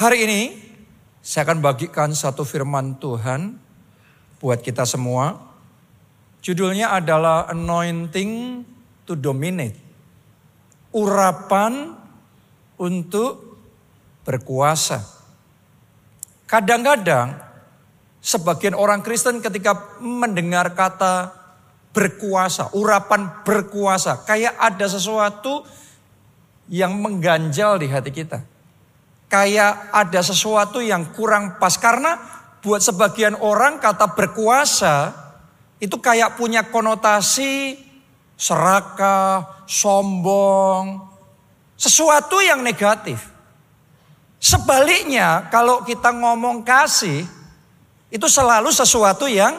Hari ini saya akan bagikan satu firman Tuhan buat kita semua. Judulnya adalah Anointing to Dominate. Urapan untuk berkuasa. Kadang-kadang sebagian orang Kristen ketika mendengar kata berkuasa, urapan berkuasa, kayak ada sesuatu yang mengganjal di hati kita kayak ada sesuatu yang kurang pas. Karena buat sebagian orang kata berkuasa itu kayak punya konotasi serakah, sombong, sesuatu yang negatif. Sebaliknya kalau kita ngomong kasih itu selalu sesuatu yang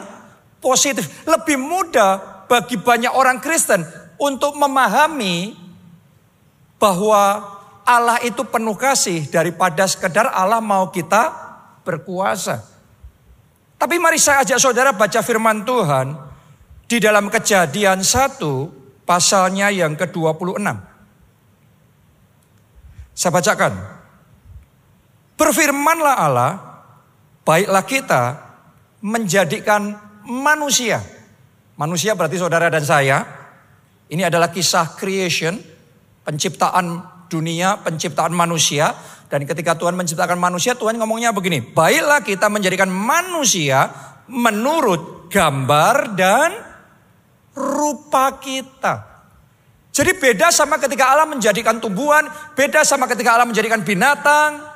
positif. Lebih mudah bagi banyak orang Kristen untuk memahami bahwa Allah itu penuh kasih daripada sekedar Allah mau kita berkuasa. Tapi mari saya ajak saudara baca firman Tuhan di dalam kejadian 1 pasalnya yang ke-26. Saya bacakan. Berfirmanlah Allah, baiklah kita menjadikan manusia. Manusia berarti saudara dan saya. Ini adalah kisah creation, penciptaan dunia penciptaan manusia. Dan ketika Tuhan menciptakan manusia, Tuhan ngomongnya begini. Baiklah kita menjadikan manusia menurut gambar dan rupa kita. Jadi beda sama ketika Allah menjadikan tumbuhan, beda sama ketika Allah menjadikan binatang.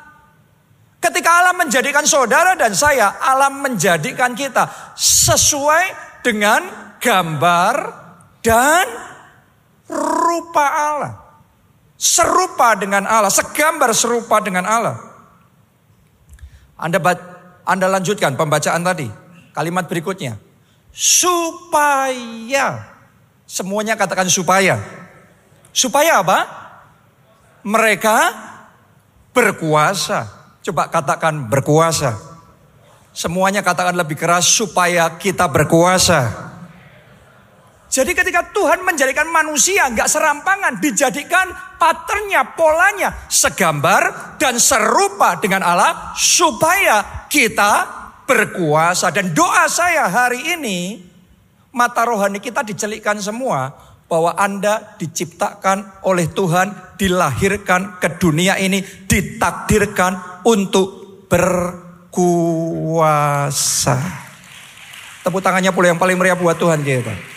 Ketika Allah menjadikan saudara dan saya, Allah menjadikan kita sesuai dengan gambar dan rupa Allah serupa dengan Allah, segambar serupa dengan Allah. Anda Anda lanjutkan pembacaan tadi. Kalimat berikutnya. Supaya. Semuanya katakan supaya. Supaya apa? Mereka berkuasa. Coba katakan berkuasa. Semuanya katakan lebih keras supaya kita berkuasa. Jadi ketika Tuhan menjadikan manusia nggak serampangan, dijadikan patternnya, polanya segambar dan serupa dengan Allah supaya kita berkuasa. Dan doa saya hari ini, mata rohani kita dicelikkan semua bahwa Anda diciptakan oleh Tuhan, dilahirkan ke dunia ini, ditakdirkan untuk berkuasa. Tepuk tangannya pula yang paling meriah buat Tuhan kita.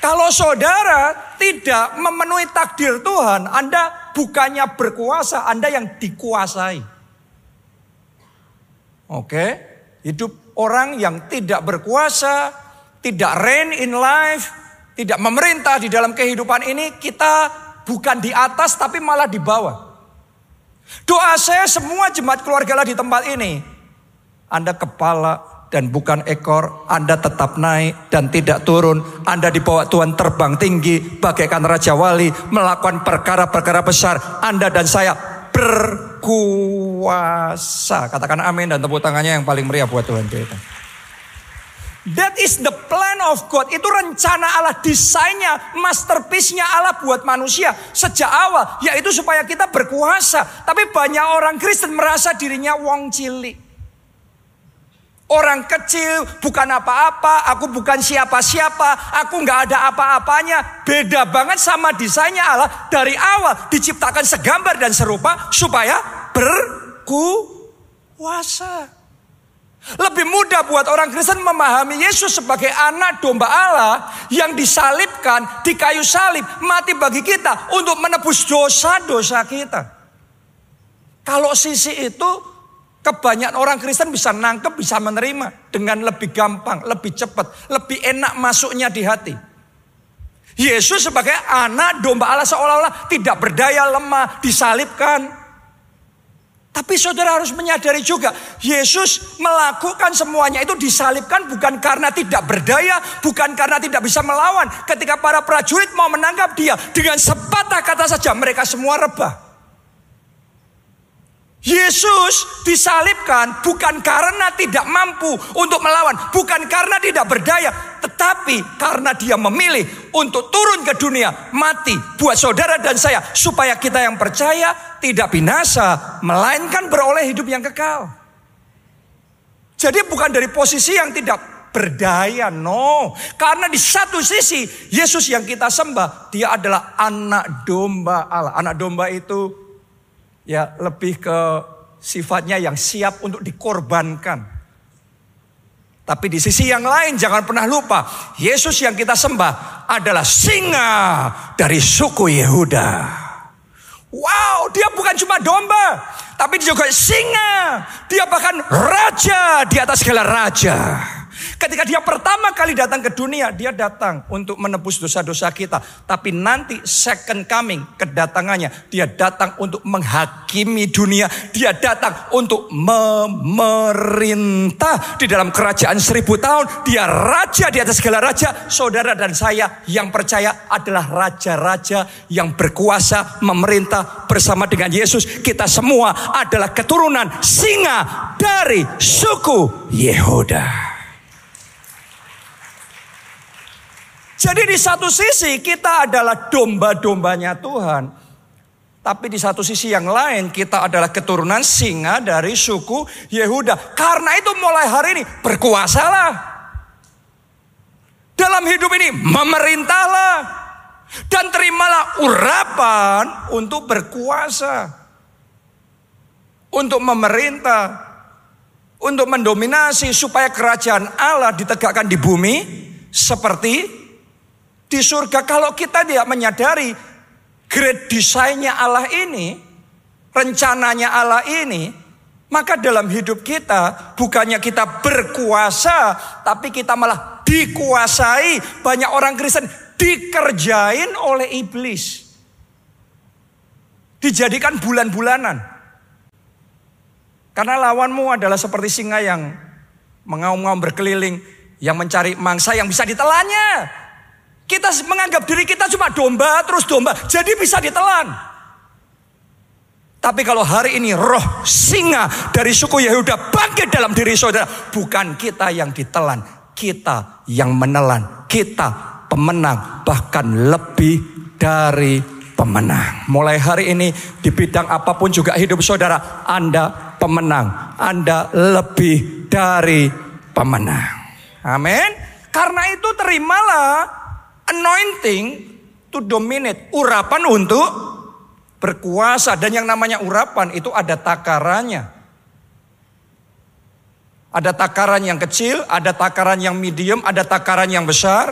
Kalau saudara tidak memenuhi takdir Tuhan, Anda bukannya berkuasa, Anda yang dikuasai. Oke, hidup orang yang tidak berkuasa, tidak reign in life, tidak memerintah di dalam kehidupan ini, kita bukan di atas tapi malah di bawah. Doa saya semua jemaat keluarga di tempat ini. Anda kepala, dan bukan ekor, Anda tetap naik dan tidak turun. Anda dibawa Tuhan terbang tinggi bagaikan Raja Wali melakukan perkara-perkara besar. Anda dan saya berkuasa. Katakan amin dan tepuk tangannya yang paling meriah buat Tuhan kita. That is the plan of God. Itu rencana Allah, desainnya, masterpiece-nya Allah buat manusia sejak awal. Yaitu supaya kita berkuasa. Tapi banyak orang Kristen merasa dirinya wong cilik. Orang kecil bukan apa-apa, aku bukan siapa-siapa, aku nggak ada apa-apanya. Beda banget sama desainnya Allah dari awal diciptakan segambar dan serupa supaya berkuasa. Lebih mudah buat orang Kristen memahami Yesus sebagai anak domba Allah yang disalibkan di kayu salib, mati bagi kita untuk menebus dosa-dosa kita. Kalau sisi itu Kebanyakan orang Kristen bisa nangkep, bisa menerima dengan lebih gampang, lebih cepat, lebih enak masuknya di hati. Yesus sebagai anak domba Allah seolah-olah tidak berdaya, lemah, disalibkan. Tapi saudara harus menyadari juga, Yesus melakukan semuanya itu disalibkan bukan karena tidak berdaya, bukan karena tidak bisa melawan. Ketika para prajurit mau menangkap dia, dengan sepatah kata saja mereka semua rebah. Yesus disalibkan bukan karena tidak mampu untuk melawan, bukan karena tidak berdaya, tetapi karena dia memilih untuk turun ke dunia, mati buat saudara dan saya supaya kita yang percaya tidak binasa, melainkan beroleh hidup yang kekal. Jadi bukan dari posisi yang tidak berdaya, no. Karena di satu sisi Yesus yang kita sembah, dia adalah anak domba Allah. Anak domba itu ya lebih ke sifatnya yang siap untuk dikorbankan. Tapi di sisi yang lain jangan pernah lupa, Yesus yang kita sembah adalah singa dari suku Yehuda. Wow, dia bukan cuma domba, tapi juga singa. Dia bahkan raja di atas segala raja. Ketika dia pertama kali datang ke dunia, dia datang untuk menebus dosa-dosa kita. Tapi nanti second coming, kedatangannya, dia datang untuk menghakimi dunia. Dia datang untuk memerintah di dalam kerajaan seribu tahun. Dia raja di atas segala raja. Saudara dan saya yang percaya adalah raja-raja yang berkuasa memerintah bersama dengan Yesus. Kita semua adalah keturunan singa dari suku Yehuda. Jadi di satu sisi kita adalah domba-dombanya Tuhan. Tapi di satu sisi yang lain kita adalah keturunan singa dari suku Yehuda. Karena itu mulai hari ini berkuasalah. Dalam hidup ini memerintahlah. Dan terimalah urapan untuk berkuasa. Untuk memerintah. Untuk mendominasi supaya kerajaan Allah ditegakkan di bumi. Seperti di surga kalau kita tidak menyadari great desainnya Allah ini, rencananya Allah ini, maka dalam hidup kita bukannya kita berkuasa, tapi kita malah dikuasai. Banyak orang Kristen dikerjain oleh iblis. Dijadikan bulan-bulanan. Karena lawanmu adalah seperti singa yang mengaum-ngaum berkeliling, yang mencari mangsa yang bisa ditelannya. Kita menganggap diri kita cuma domba, terus domba. Jadi bisa ditelan. Tapi kalau hari ini roh singa dari suku Yehuda bangkit dalam diri saudara. Bukan kita yang ditelan. Kita yang menelan. Kita pemenang. Bahkan lebih dari pemenang. Mulai hari ini di bidang apa pun juga hidup saudara. Anda pemenang. Anda lebih dari pemenang. Amin. Karena itu terimalah anointing to dominate, urapan untuk berkuasa dan yang namanya urapan itu ada takarannya. Ada takaran yang kecil, ada takaran yang medium, ada takaran yang besar.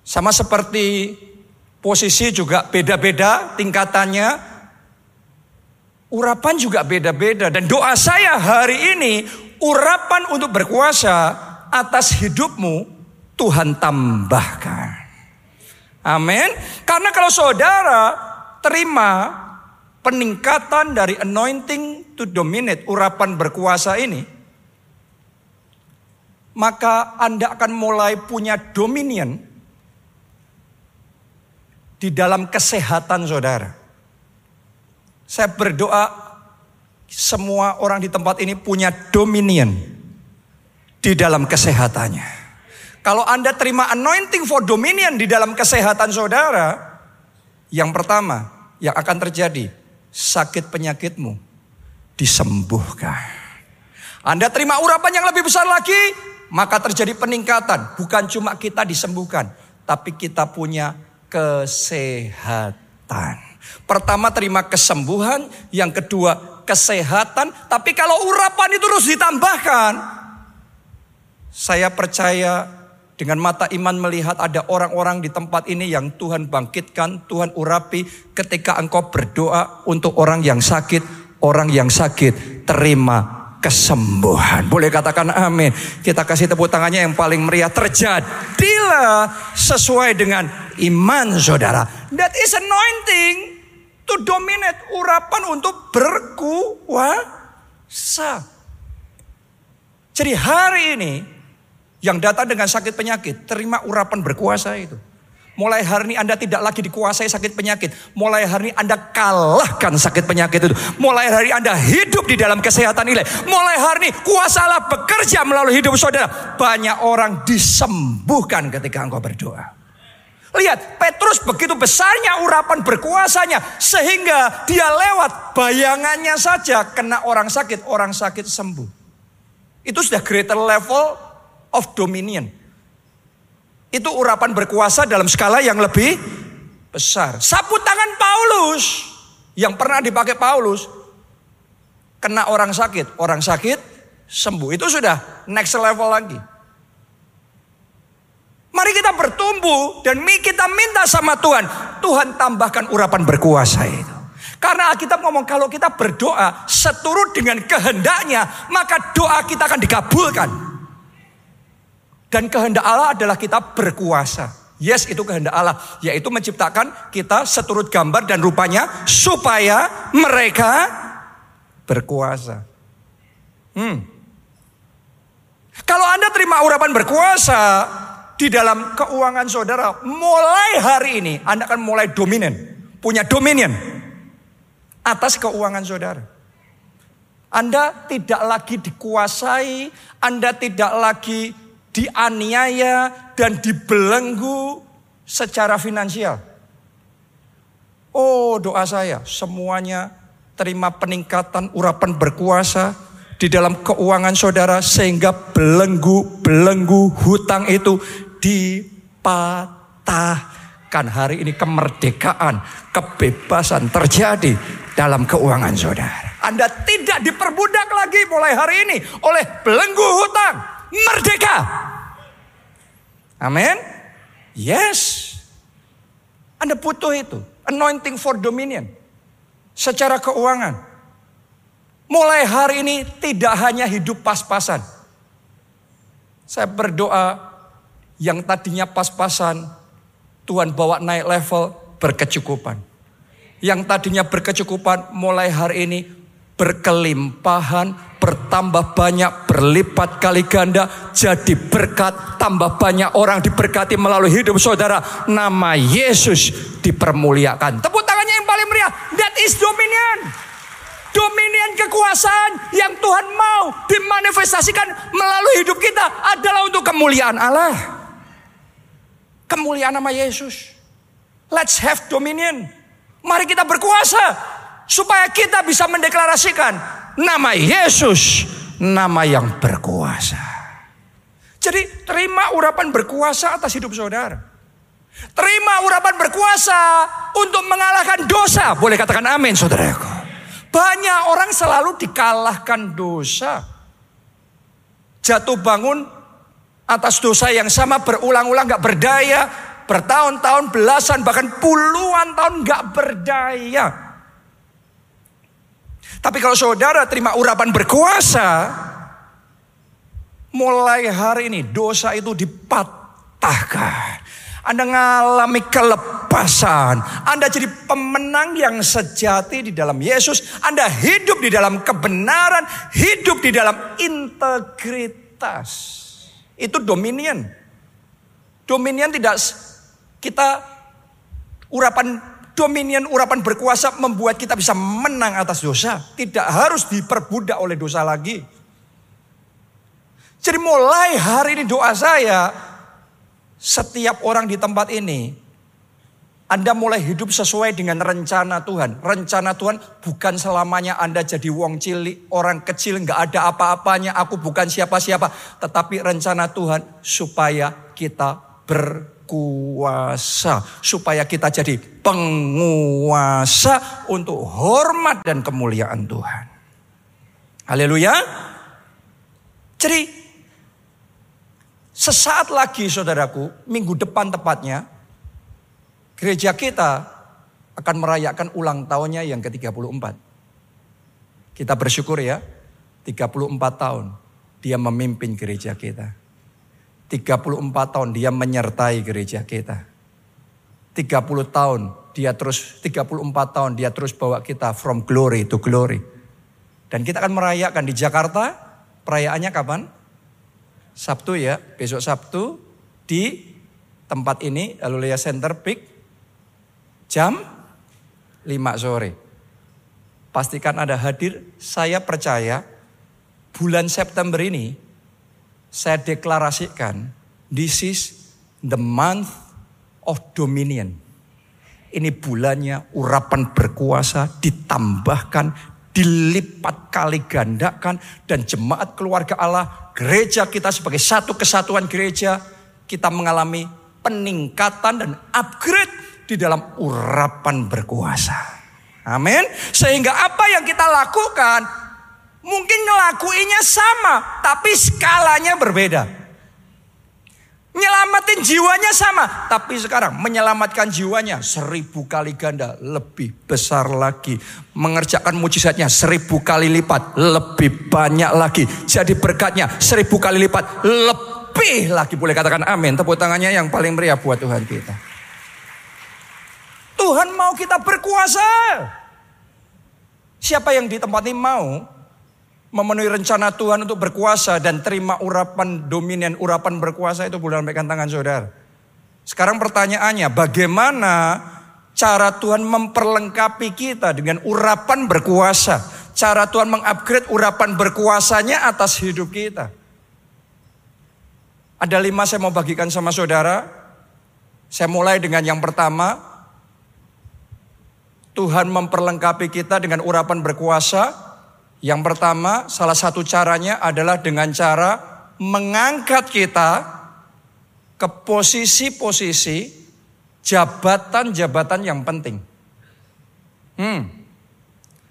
Sama seperti posisi juga beda-beda tingkatannya. Urapan juga beda-beda dan doa saya hari ini urapan untuk berkuasa atas hidupmu Tuhan tambahkan. Amin. Karena kalau saudara terima peningkatan dari anointing to dominate, urapan berkuasa ini, maka Anda akan mulai punya dominion di dalam kesehatan saudara. Saya berdoa semua orang di tempat ini punya dominion di dalam kesehatannya. Kalau Anda terima anointing for dominion di dalam kesehatan saudara, yang pertama yang akan terjadi, sakit penyakitmu disembuhkan. Anda terima urapan yang lebih besar lagi, maka terjadi peningkatan. Bukan cuma kita disembuhkan, tapi kita punya kesehatan. Pertama terima kesembuhan, yang kedua kesehatan. Tapi kalau urapan itu terus ditambahkan, saya percaya dengan mata iman melihat ada orang-orang di tempat ini yang Tuhan bangkitkan, Tuhan urapi ketika engkau berdoa untuk orang yang sakit, orang yang sakit terima kesembuhan. Boleh katakan amin. Kita kasih tepuk tangannya yang paling meriah. Terjadilah sesuai dengan iman saudara. That is anointing to dominate. Urapan untuk berkuasa. Jadi hari ini yang datang dengan sakit penyakit, terima urapan berkuasa itu. Mulai hari ini Anda tidak lagi dikuasai sakit penyakit. Mulai hari ini Anda kalahkan sakit penyakit itu. Mulai hari ini Anda hidup di dalam kesehatan nilai. Mulai hari ini kuasa Allah bekerja melalui hidup saudara. Banyak orang disembuhkan ketika engkau berdoa. Lihat, Petrus begitu besarnya urapan berkuasanya sehingga dia lewat bayangannya saja kena orang sakit, orang sakit sembuh. Itu sudah greater level of dominion. Itu urapan berkuasa dalam skala yang lebih besar. Sapu tangan Paulus yang pernah dipakai Paulus kena orang sakit, orang sakit sembuh. Itu sudah next level lagi. Mari kita bertumbuh dan kita minta sama Tuhan. Tuhan tambahkan urapan berkuasa itu. Karena Alkitab ngomong kalau kita berdoa seturut dengan kehendaknya, maka doa kita akan dikabulkan. Dan kehendak Allah adalah kita berkuasa. Yes, itu kehendak Allah, yaitu menciptakan kita seturut gambar dan rupanya supaya mereka berkuasa. Hmm. Kalau Anda terima urapan berkuasa, di dalam keuangan saudara, mulai hari ini Anda akan mulai dominan, punya dominion atas keuangan saudara. Anda tidak lagi dikuasai, Anda tidak lagi dianiaya dan dibelenggu secara finansial. Oh, doa saya semuanya terima peningkatan urapan berkuasa di dalam keuangan saudara sehingga belenggu-belenggu hutang itu dipatahkan. Hari ini kemerdekaan, kebebasan terjadi dalam keuangan saudara. Anda tidak diperbudak lagi mulai hari ini oleh belenggu hutang. Merdeka. Amin. Yes. Anda butuh itu. Anointing for dominion. Secara keuangan. Mulai hari ini tidak hanya hidup pas-pasan. Saya berdoa yang tadinya pas-pasan, Tuhan bawa naik level berkecukupan. Yang tadinya berkecukupan mulai hari ini berkelimpahan, bertambah banyak, berlipat kali ganda, jadi berkat, tambah banyak orang diberkati melalui hidup saudara. Nama Yesus dipermuliakan. Tepuk tangannya yang paling meriah. That is dominion. Dominion kekuasaan yang Tuhan mau dimanifestasikan melalui hidup kita adalah untuk kemuliaan Allah. Kemuliaan nama Yesus. Let's have dominion. Mari kita berkuasa supaya kita bisa mendeklarasikan nama Yesus, nama yang berkuasa. Jadi terima urapan berkuasa atas hidup saudara. Terima urapan berkuasa untuk mengalahkan dosa. Boleh katakan amin saudaraku. Banyak orang selalu dikalahkan dosa. Jatuh bangun atas dosa yang sama berulang-ulang gak berdaya, bertahun-tahun, belasan, bahkan puluhan tahun gak berdaya. Tapi kalau saudara terima urapan berkuasa, mulai hari ini dosa itu dipatahkan. Anda mengalami kelepasan. Anda jadi pemenang yang sejati di dalam Yesus. Anda hidup di dalam kebenaran, hidup di dalam integritas. Itu dominion. Dominion tidak kita urapan dominion urapan berkuasa membuat kita bisa menang atas dosa. Tidak harus diperbudak oleh dosa lagi. Jadi mulai hari ini doa saya setiap orang di tempat ini anda mulai hidup sesuai dengan rencana Tuhan. Rencana Tuhan bukan selamanya Anda jadi wong cilik, orang kecil, nggak ada apa-apanya, aku bukan siapa-siapa. Tetapi rencana Tuhan supaya kita berkuasa. Supaya kita jadi penguasa untuk hormat dan kemuliaan Tuhan. Haleluya. Jadi sesaat lagi saudaraku, minggu depan tepatnya, Gereja kita akan merayakan ulang tahunnya yang ke-34. Kita bersyukur ya, 34 tahun dia memimpin gereja kita. 34 tahun dia menyertai gereja kita. 30 tahun dia terus 34 tahun dia terus bawa kita from glory to glory. Dan kita akan merayakan di Jakarta. Perayaannya kapan? Sabtu ya, besok Sabtu di tempat ini Alulia Center Peak jam 5 sore. Pastikan Anda hadir. Saya percaya bulan September ini saya deklarasikan this is the month of dominion. Ini bulannya urapan berkuasa ditambahkan, dilipat kali gandakan. Dan jemaat keluarga Allah, gereja kita sebagai satu kesatuan gereja, kita mengalami peningkatan dan upgrade di dalam urapan berkuasa. Amin. Sehingga apa yang kita lakukan mungkin ngelakuinnya sama, tapi skalanya berbeda. Nyelamatin jiwanya sama. Tapi sekarang menyelamatkan jiwanya seribu kali ganda. Lebih besar lagi. Mengerjakan mujizatnya seribu kali lipat. Lebih banyak lagi. Jadi berkatnya seribu kali lipat. Lebih lagi. Boleh katakan amin. Tepuk tangannya yang paling meriah buat Tuhan kita. Tuhan mau kita berkuasa. Siapa yang di tempat ini mau memenuhi rencana Tuhan untuk berkuasa dan terima urapan dominion, urapan berkuasa itu boleh lambaikan tangan saudara. Sekarang pertanyaannya, bagaimana cara Tuhan memperlengkapi kita dengan urapan berkuasa? Cara Tuhan mengupgrade urapan berkuasanya atas hidup kita. Ada lima saya mau bagikan sama saudara. Saya mulai dengan yang pertama. Tuhan memperlengkapi kita dengan urapan berkuasa yang pertama, salah satu caranya adalah dengan cara mengangkat kita ke posisi-posisi jabatan-jabatan yang penting. Hmm.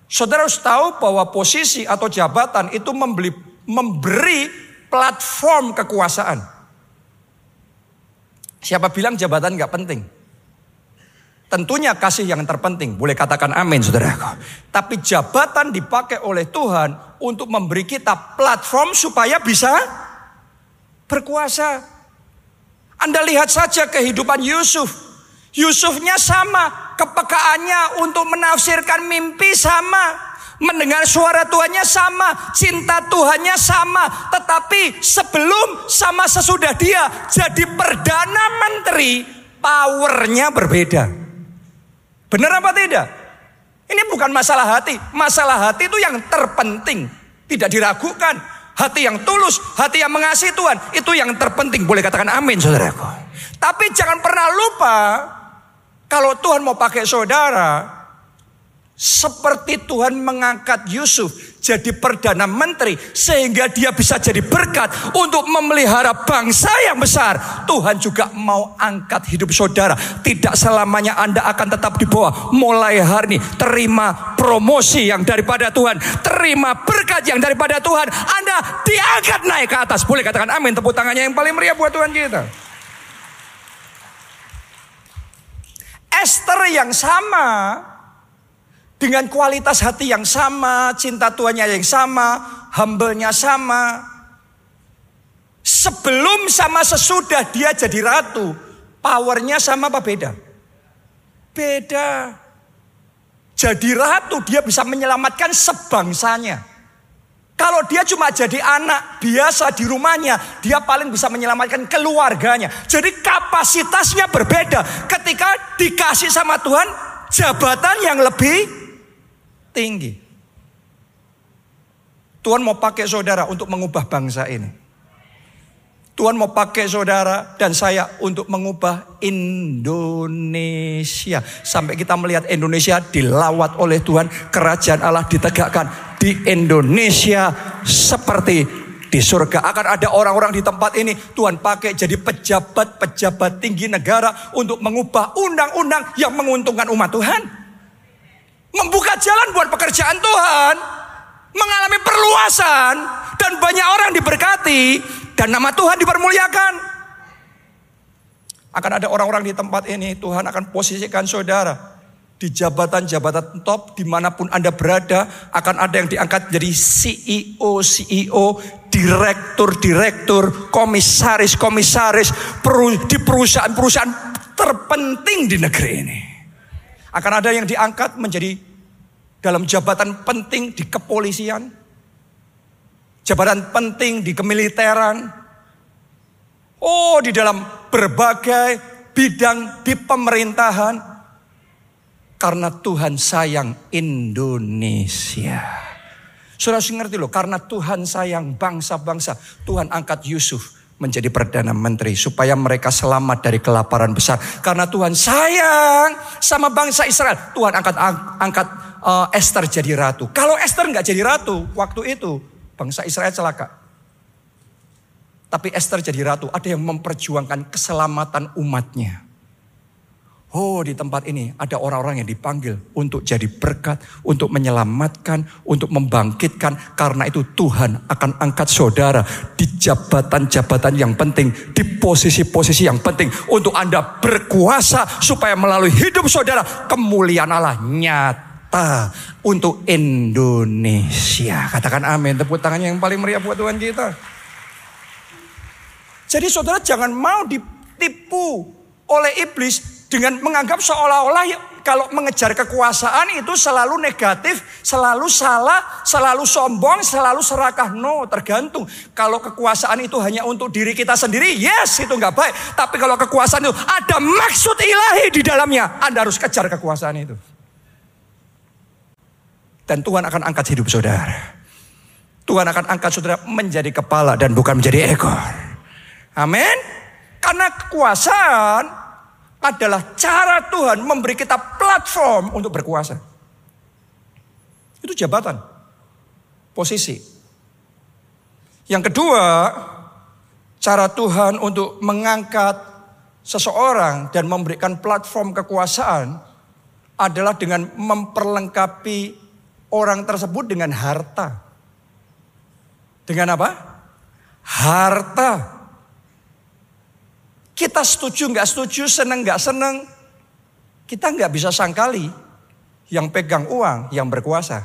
Saudara harus tahu bahwa posisi atau jabatan itu membeli, memberi platform kekuasaan. Siapa bilang jabatan nggak penting? Tentunya kasih yang terpenting, boleh katakan amin saudaraku. Tapi jabatan dipakai oleh Tuhan untuk memberi kita platform supaya bisa berkuasa. Anda lihat saja kehidupan Yusuf. Yusufnya sama, kepekaannya untuk menafsirkan mimpi sama. Mendengar suara Tuhannya sama, cinta Tuhannya sama. Tetapi sebelum sama sesudah dia jadi Perdana Menteri, powernya berbeda. Benar apa tidak? Ini bukan masalah hati. Masalah hati itu yang terpenting. Tidak diragukan. Hati yang tulus, hati yang mengasihi Tuhan. Itu yang terpenting. Boleh katakan amin saudaraku. Tapi jangan pernah lupa. Kalau Tuhan mau pakai saudara. Seperti Tuhan mengangkat Yusuf jadi perdana menteri sehingga dia bisa jadi berkat untuk memelihara bangsa yang besar. Tuhan juga mau angkat hidup saudara. Tidak selamanya Anda akan tetap di bawah. Mulai hari ini terima promosi yang daripada Tuhan, terima berkat yang daripada Tuhan. Anda diangkat naik ke atas. Boleh katakan amin tepuk tangannya yang paling meriah buat Tuhan kita. Esther yang sama dengan kualitas hati yang sama, cinta Tuhannya yang sama, humble-nya sama. Sebelum sama sesudah dia jadi ratu, powernya sama apa beda? Beda. Jadi ratu dia bisa menyelamatkan sebangsanya. Kalau dia cuma jadi anak biasa di rumahnya, dia paling bisa menyelamatkan keluarganya. Jadi kapasitasnya berbeda. Ketika dikasih sama Tuhan, jabatan yang lebih tinggi. Tuhan mau pakai saudara untuk mengubah bangsa ini. Tuhan mau pakai saudara dan saya untuk mengubah Indonesia. Sampai kita melihat Indonesia dilawat oleh Tuhan. Kerajaan Allah ditegakkan di Indonesia seperti di surga. Akan ada orang-orang di tempat ini Tuhan pakai jadi pejabat-pejabat tinggi negara untuk mengubah undang-undang yang menguntungkan umat Tuhan membuka jalan buat pekerjaan Tuhan, mengalami perluasan, dan banyak orang diberkati, dan nama Tuhan dipermuliakan. Akan ada orang-orang di tempat ini, Tuhan akan posisikan saudara di jabatan-jabatan top. Di mana pun Anda berada akan ada yang diangkat jadi CEO, CEO, direktur, direktur, komisaris, komisaris di perusahaan-perusahaan terpenting di negeri ini. Akan ada yang diangkat menjadi dalam jabatan penting di kepolisian, jabatan penting di kemiliteran, oh di dalam berbagai bidang di pemerintahan, karena Tuhan sayang Indonesia. Sudah ngerti loh, karena Tuhan sayang bangsa-bangsa, Tuhan angkat Yusuf menjadi Perdana Menteri. Supaya mereka selamat dari kelaparan besar. Karena Tuhan sayang sama bangsa Israel. Tuhan angkat angkat uh, Esther jadi ratu. Kalau Esther nggak jadi ratu waktu itu. Bangsa Israel celaka. Tapi Esther jadi ratu. Ada yang memperjuangkan keselamatan umatnya. Oh di tempat ini ada orang-orang yang dipanggil untuk jadi berkat, untuk menyelamatkan, untuk membangkitkan. Karena itu Tuhan akan angkat saudara di jabatan-jabatan yang penting, di posisi-posisi yang penting. Untuk Anda berkuasa supaya melalui hidup saudara kemuliaan Allah nyata untuk Indonesia. Katakan amin, tepuk tangannya yang paling meriah buat Tuhan kita. Jadi saudara jangan mau ditipu oleh iblis dengan menganggap seolah-olah ya, kalau mengejar kekuasaan itu selalu negatif, selalu salah, selalu sombong, selalu serakah. No, tergantung. Kalau kekuasaan itu hanya untuk diri kita sendiri, yes itu nggak baik. Tapi kalau kekuasaan itu ada maksud ilahi di dalamnya, Anda harus kejar kekuasaan itu. Dan Tuhan akan angkat hidup saudara. Tuhan akan angkat saudara menjadi kepala dan bukan menjadi ekor. Amin. Karena kekuasaan adalah cara Tuhan memberi kita platform untuk berkuasa. Itu jabatan, posisi. Yang kedua, cara Tuhan untuk mengangkat seseorang dan memberikan platform kekuasaan adalah dengan memperlengkapi orang tersebut dengan harta. Dengan apa? Harta. Kita setuju nggak setuju, seneng nggak seneng, kita nggak bisa sangkali yang pegang uang yang berkuasa.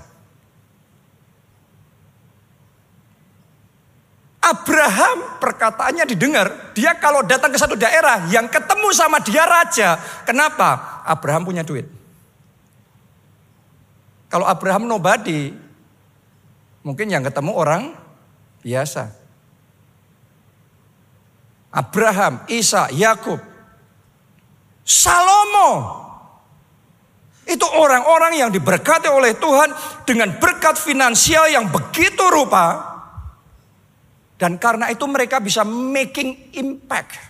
Abraham perkataannya didengar, dia kalau datang ke satu daerah yang ketemu sama dia raja. Kenapa? Abraham punya duit. Kalau Abraham nobody, mungkin yang ketemu orang biasa. Abraham, Isa, Yakub, Salomo. Itu orang-orang yang diberkati oleh Tuhan dengan berkat finansial yang begitu rupa. Dan karena itu mereka bisa making impact.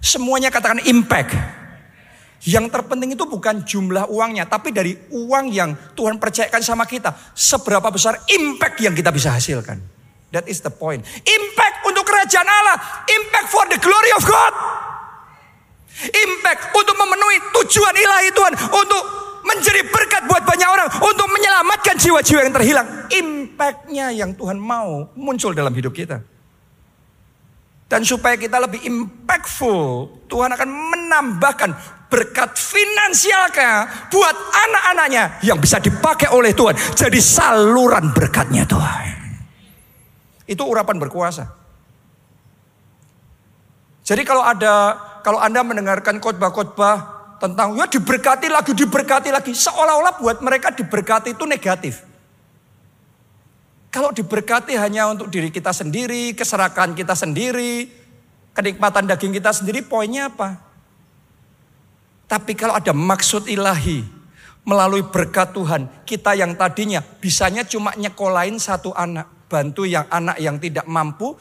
Semuanya katakan impact. Yang terpenting itu bukan jumlah uangnya, tapi dari uang yang Tuhan percayakan sama kita, seberapa besar impact yang kita bisa hasilkan. That is the point. Impact untuk kerajaan Allah. Impact for the glory of God. Impact untuk memenuhi tujuan ilahi Tuhan. Untuk menjadi berkat buat banyak orang. Untuk menyelamatkan jiwa-jiwa yang terhilang. Impactnya yang Tuhan mau muncul dalam hidup kita. Dan supaya kita lebih impactful, Tuhan akan menambahkan berkat finansialnya buat anak-anaknya yang bisa dipakai oleh Tuhan. Jadi saluran berkatnya Tuhan. Itu urapan berkuasa. Jadi kalau ada kalau Anda mendengarkan khotbah-khotbah tentang ya diberkati lagi, diberkati lagi, seolah-olah buat mereka diberkati itu negatif. Kalau diberkati hanya untuk diri kita sendiri, keserakan kita sendiri, kenikmatan daging kita sendiri, poinnya apa? Tapi kalau ada maksud ilahi melalui berkat Tuhan, kita yang tadinya bisanya cuma nyekolain satu anak, bantu yang anak yang tidak mampu,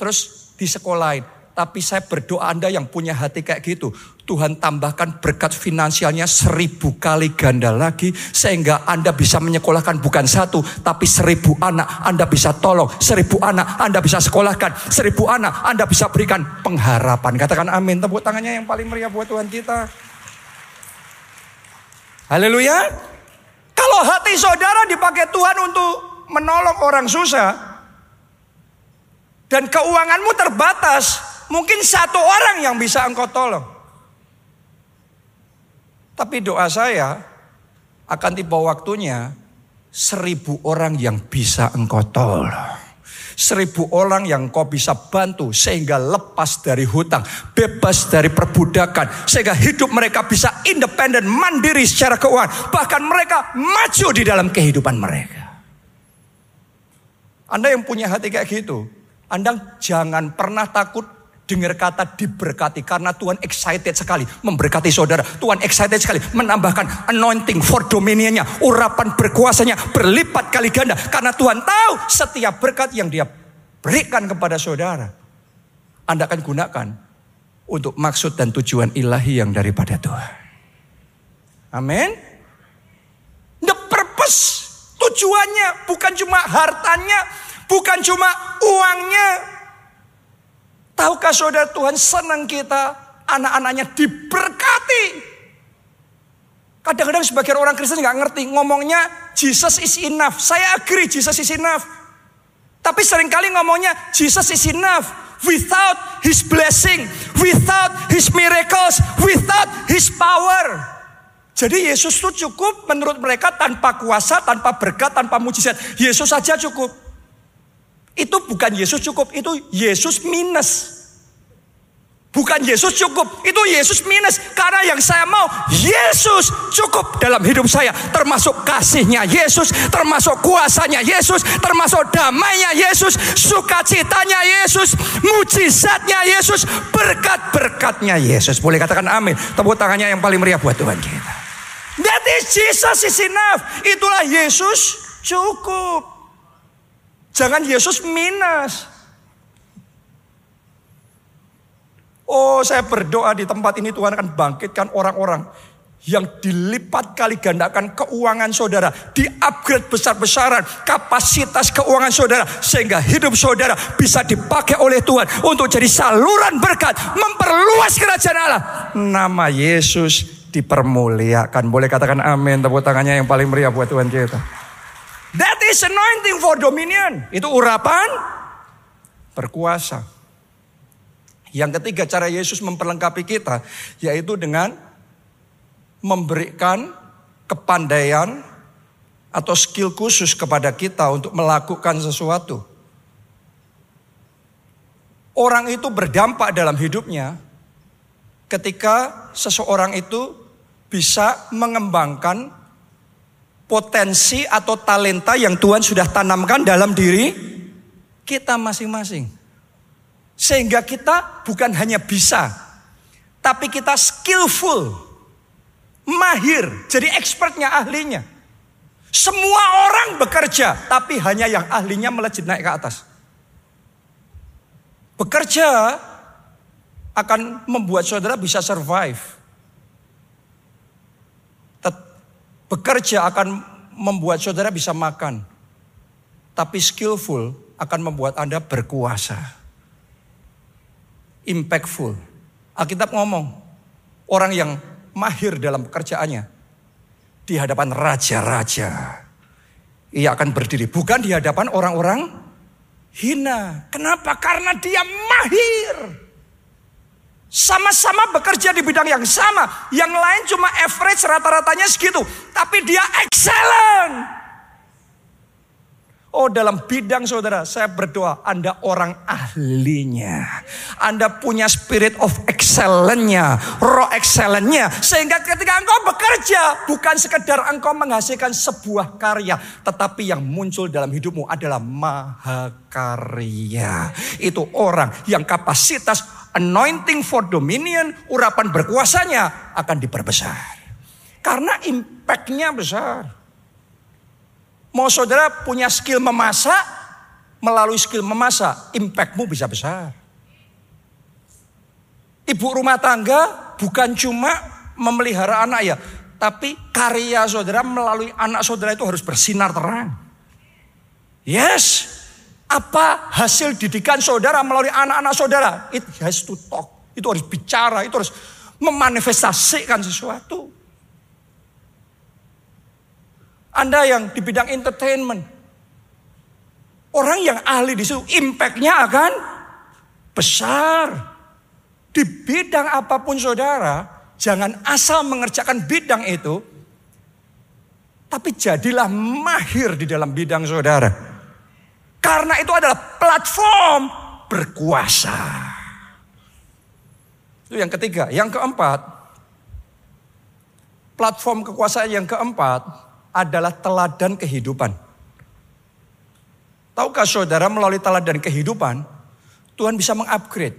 terus di lain. Tapi saya berdoa Anda yang punya hati kayak gitu. Tuhan tambahkan berkat finansialnya seribu kali ganda lagi. Sehingga Anda bisa menyekolahkan bukan satu. Tapi seribu anak Anda bisa tolong. Seribu anak Anda bisa sekolahkan. Seribu anak Anda bisa berikan pengharapan. Katakan amin. Tepuk tangannya yang paling meriah buat Tuhan kita. Haleluya. Kalau hati saudara dipakai Tuhan untuk menolong orang susah dan keuanganmu terbatas, mungkin satu orang yang bisa engkau tolong. Tapi doa saya akan tiba waktunya seribu orang yang bisa engkau tolong. Seribu orang yang kau bisa bantu sehingga lepas dari hutang, bebas dari perbudakan, sehingga hidup mereka bisa independen, mandiri secara keuangan, bahkan mereka maju di dalam kehidupan mereka. Anda yang punya hati kayak gitu, Anda jangan pernah takut dengar kata diberkati karena Tuhan excited sekali memberkati saudara. Tuhan excited sekali menambahkan anointing for dominionnya, urapan berkuasanya berlipat kali ganda karena Tuhan tahu setiap berkat yang dia berikan kepada saudara Anda akan gunakan untuk maksud dan tujuan ilahi yang daripada Tuhan. Amin. The purpose, tujuannya bukan cuma hartanya, bukan cuma uangnya. Tahukah saudara Tuhan senang kita anak-anaknya diberkati. Kadang-kadang sebagian orang Kristen nggak ngerti ngomongnya Jesus is enough. Saya agree Jesus is enough. Tapi sering kali ngomongnya Jesus is enough without his blessing, without his miracles, without his power. Jadi Yesus itu cukup menurut mereka tanpa kuasa, tanpa berkat, tanpa mujizat. Yesus saja cukup. Itu bukan Yesus cukup, itu Yesus minus. Bukan Yesus cukup, itu Yesus minus. Karena yang saya mau, Yesus cukup dalam hidup saya. Termasuk kasihnya Yesus, termasuk kuasanya Yesus, termasuk damainya Yesus, sukacitanya Yesus, mujizatnya Yesus, berkat-berkatnya Yesus. Boleh katakan amin. Tepuk tangannya yang paling meriah buat Tuhan kita. That is Jesus is enough. Itulah Yesus cukup. Jangan Yesus minus. Oh saya berdoa di tempat ini Tuhan akan bangkitkan orang-orang yang dilipat kali gandakan keuangan saudara, di-upgrade besar-besaran kapasitas keuangan saudara sehingga hidup saudara bisa dipakai oleh Tuhan untuk jadi saluran berkat, memperluas kerajaan Allah. Nama Yesus dipermuliakan. Boleh katakan amin, tepuk tangannya yang paling meriah buat Tuhan kita. That is anointing for dominion. Itu urapan berkuasa. Yang ketiga cara Yesus memperlengkapi kita yaitu dengan memberikan kepandaian atau skill khusus kepada kita untuk melakukan sesuatu. Orang itu berdampak dalam hidupnya ketika seseorang itu bisa mengembangkan potensi atau talenta yang Tuhan sudah tanamkan dalam diri kita masing-masing. Sehingga kita bukan hanya bisa, tapi kita skillful, mahir, jadi expertnya, ahlinya. Semua orang bekerja, tapi hanya yang ahlinya melejit naik ke atas. Bekerja akan membuat saudara bisa survive. Bekerja akan membuat saudara bisa makan. Tapi skillful akan membuat Anda berkuasa impactful. Alkitab ngomong, orang yang mahir dalam pekerjaannya di hadapan raja-raja. Ia akan berdiri bukan di hadapan orang-orang hina. Kenapa? Karena dia mahir. Sama-sama bekerja di bidang yang sama. Yang lain cuma average rata-ratanya segitu. Tapi dia excellent. Oh dalam bidang saudara saya berdoa Anda orang ahlinya. Anda punya spirit of excellence-nya, roh excellence-nya. Sehingga ketika engkau bekerja bukan sekedar engkau menghasilkan sebuah karya. Tetapi yang muncul dalam hidupmu adalah mahakarya. Itu orang yang kapasitas anointing for dominion, urapan berkuasanya akan diperbesar. Karena impact-nya besar. Mau saudara punya skill memasak, melalui skill memasak, impactmu bisa besar. Ibu rumah tangga bukan cuma memelihara anak ya, tapi karya saudara melalui anak saudara itu harus bersinar terang. Yes, apa hasil didikan saudara melalui anak-anak saudara? It has to talk. Itu harus bicara, itu harus memanifestasikan sesuatu. Anda yang di bidang entertainment. Orang yang ahli di situ, impactnya akan besar. Di bidang apa pun saudara, jangan asal mengerjakan bidang itu, tapi jadilah mahir di dalam bidang saudara. Karena itu adalah platform berkuasa. Itu yang ketiga. Yang keempat, platform kekuasaan yang keempat adalah teladan kehidupan. Tahukah saudara melalui teladan kehidupan, Tuhan bisa mengupgrade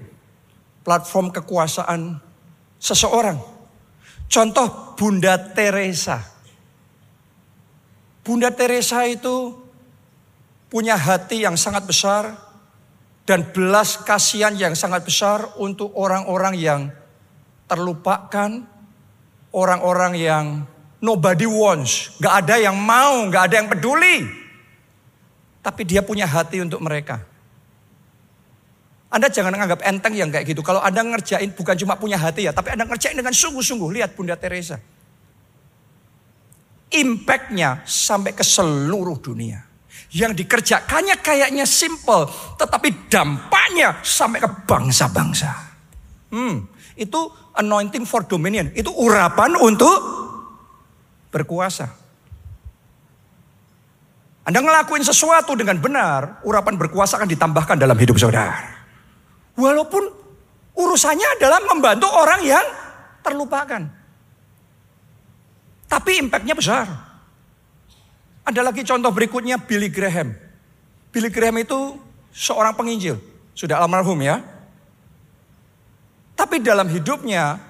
platform kekuasaan seseorang. Contoh Bunda Teresa. Bunda Teresa itu punya hati yang sangat besar, dan belas kasihan yang sangat besar untuk orang-orang yang terlupakan, orang-orang yang nobody wants, gak ada yang mau, gak ada yang peduli. Tapi dia punya hati untuk mereka. Anda jangan menganggap enteng yang kayak gitu. Kalau Anda ngerjain bukan cuma punya hati ya, tapi Anda ngerjain dengan sungguh-sungguh. Lihat Bunda Teresa. Impactnya sampai ke seluruh dunia. Yang dikerjakannya kayaknya simple, tetapi dampaknya sampai ke bangsa-bangsa. Hmm, itu anointing for dominion. Itu urapan untuk berkuasa. Anda ngelakuin sesuatu dengan benar, urapan berkuasa akan ditambahkan dalam hidup saudara. Walaupun urusannya adalah membantu orang yang terlupakan. Tapi impactnya besar. Ada lagi contoh berikutnya Billy Graham. Billy Graham itu seorang penginjil. Sudah almarhum ya. Tapi dalam hidupnya,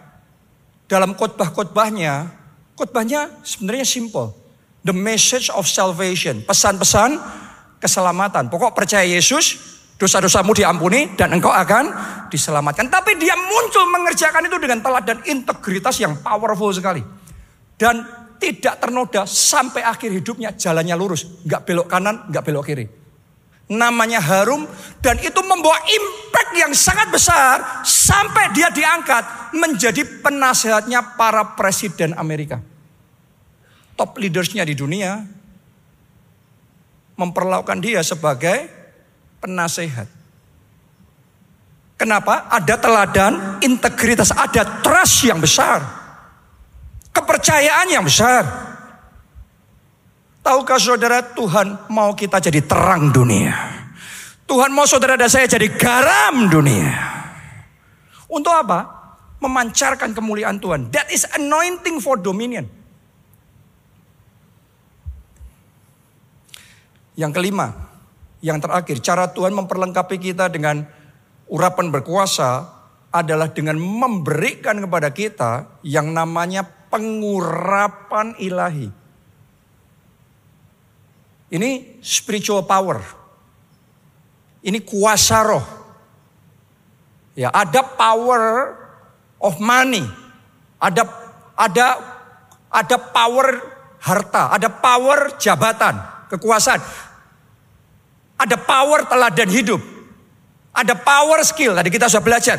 dalam khotbah-khotbahnya, khotbahnya sebenarnya simple. The message of salvation. Pesan-pesan keselamatan. Pokok percaya Yesus, Dosa-dosamu diampuni dan engkau akan diselamatkan. Tapi dia muncul mengerjakan itu dengan telat dan integritas yang powerful sekali. Dan tidak ternoda sampai akhir hidupnya jalannya lurus. Nggak belok kanan, nggak belok kiri. Namanya harum dan itu membawa impact yang sangat besar sampai dia diangkat menjadi penasehatnya para presiden Amerika. Top leadersnya di dunia memperlakukan dia sebagai penasehat. Kenapa? Ada teladan, integritas, ada trust yang besar. Kepercayaan yang besar. Tahukah saudara Tuhan mau kita jadi terang dunia. Tuhan mau saudara dan saya jadi garam dunia. Untuk apa? Memancarkan kemuliaan Tuhan. That is anointing for dominion. Yang kelima, yang terakhir, cara Tuhan memperlengkapi kita dengan urapan berkuasa adalah dengan memberikan kepada kita yang namanya pengurapan ilahi. Ini spiritual power. Ini kuasa roh. Ya, ada power of money. Ada ada ada power harta, ada power jabatan, kekuasaan. Ada power teladan hidup. Ada power skill, tadi kita sudah belajar.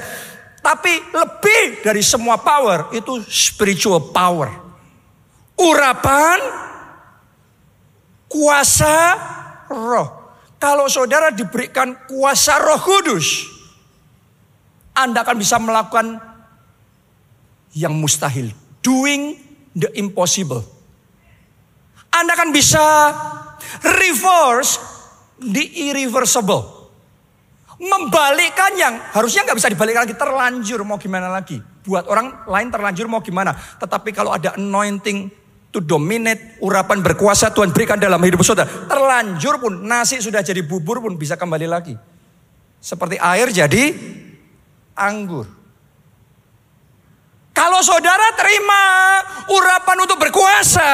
Tapi lebih dari semua power itu spiritual power. Urapan, kuasa roh. Kalau saudara diberikan kuasa roh kudus, Anda akan bisa melakukan yang mustahil. Doing the impossible. Anda akan bisa reverse the irreversible. Membalikkan yang harusnya nggak bisa dibalik lagi, terlanjur mau gimana lagi. Buat orang lain terlanjur mau gimana. Tetapi kalau ada anointing to dominate, urapan berkuasa Tuhan berikan dalam hidup saudara. Terlanjur pun, nasi sudah jadi bubur pun bisa kembali lagi. Seperti air jadi anggur. Kalau saudara terima urapan untuk berkuasa,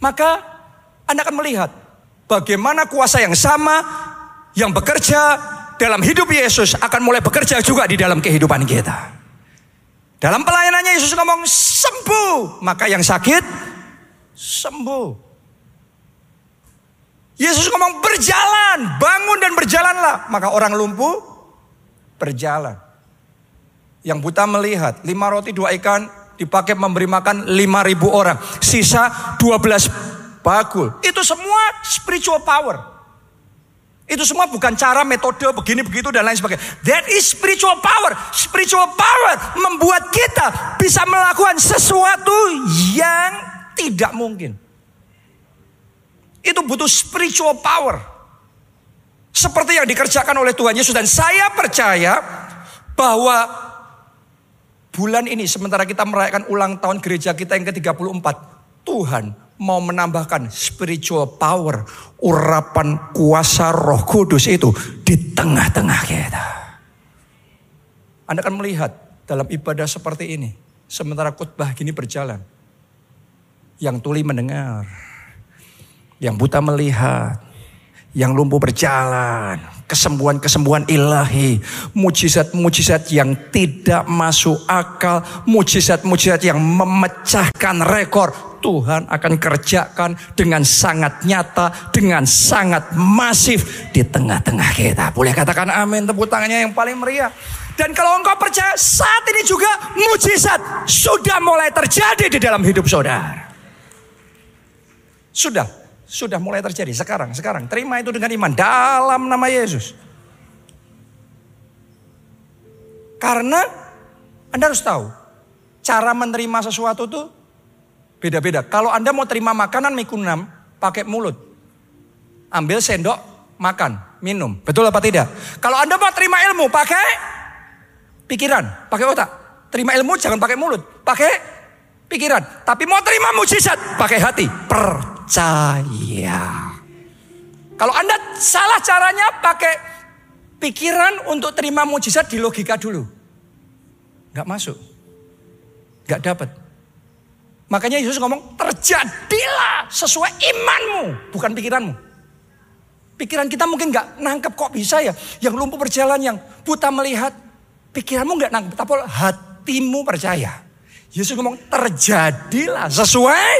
maka anda akan melihat bagaimana kuasa yang sama yang bekerja dalam hidup Yesus akan mulai bekerja juga di dalam kehidupan kita. Dalam pelayanannya Yesus ngomong sembuh, maka yang sakit sembuh. Yesus ngomong berjalan, bangun dan berjalanlah, maka orang lumpuh berjalan. Yang buta melihat, lima roti dua ikan dipakai memberi makan lima ribu orang. Sisa dua belas bakul. Itu semua spiritual power. Itu semua bukan cara metode begini begitu dan lain sebagainya. That is spiritual power. Spiritual power membuat kita bisa melakukan sesuatu yang tidak mungkin. Itu butuh spiritual power. Seperti yang dikerjakan oleh Tuhan Yesus dan saya percaya bahwa bulan ini sementara kita merayakan ulang tahun gereja kita yang ke-34, Tuhan mau menambahkan spiritual power, urapan kuasa Roh Kudus itu di tengah-tengah kita. Anda akan melihat dalam ibadah seperti ini, sementara khotbah gini berjalan, yang tuli mendengar, yang buta melihat, yang lumpuh berjalan, kesembuhan-kesembuhan ilahi, mujizat-mujizat yang tidak masuk akal, mujizat-mujizat yang memecahkan rekor. Tuhan akan kerjakan dengan sangat nyata, dengan sangat masif di tengah-tengah kita. Boleh katakan amin, tepuk tangannya yang paling meriah. Dan kalau engkau percaya saat ini juga mujizat sudah mulai terjadi di dalam hidup saudara. Sudah, sudah mulai terjadi sekarang, sekarang. Terima itu dengan iman dalam nama Yesus. Karena Anda harus tahu, cara menerima sesuatu itu beda-beda. Kalau Anda mau terima makanan mikunam, pakai mulut. Ambil sendok, makan, minum. Betul apa tidak? Kalau Anda mau terima ilmu, pakai pikiran, pakai otak. Terima ilmu jangan pakai mulut, pakai pikiran. Tapi mau terima mujizat, pakai hati. Per percaya. Kalau Anda salah caranya pakai pikiran untuk terima mujizat di logika dulu. Gak masuk. Gak dapat. Makanya Yesus ngomong terjadilah sesuai imanmu. Bukan pikiranmu. Pikiran kita mungkin gak nangkep kok bisa ya. Yang lumpuh berjalan, yang buta melihat. Pikiranmu gak nangkep. Tapi hatimu percaya. Yesus ngomong terjadilah sesuai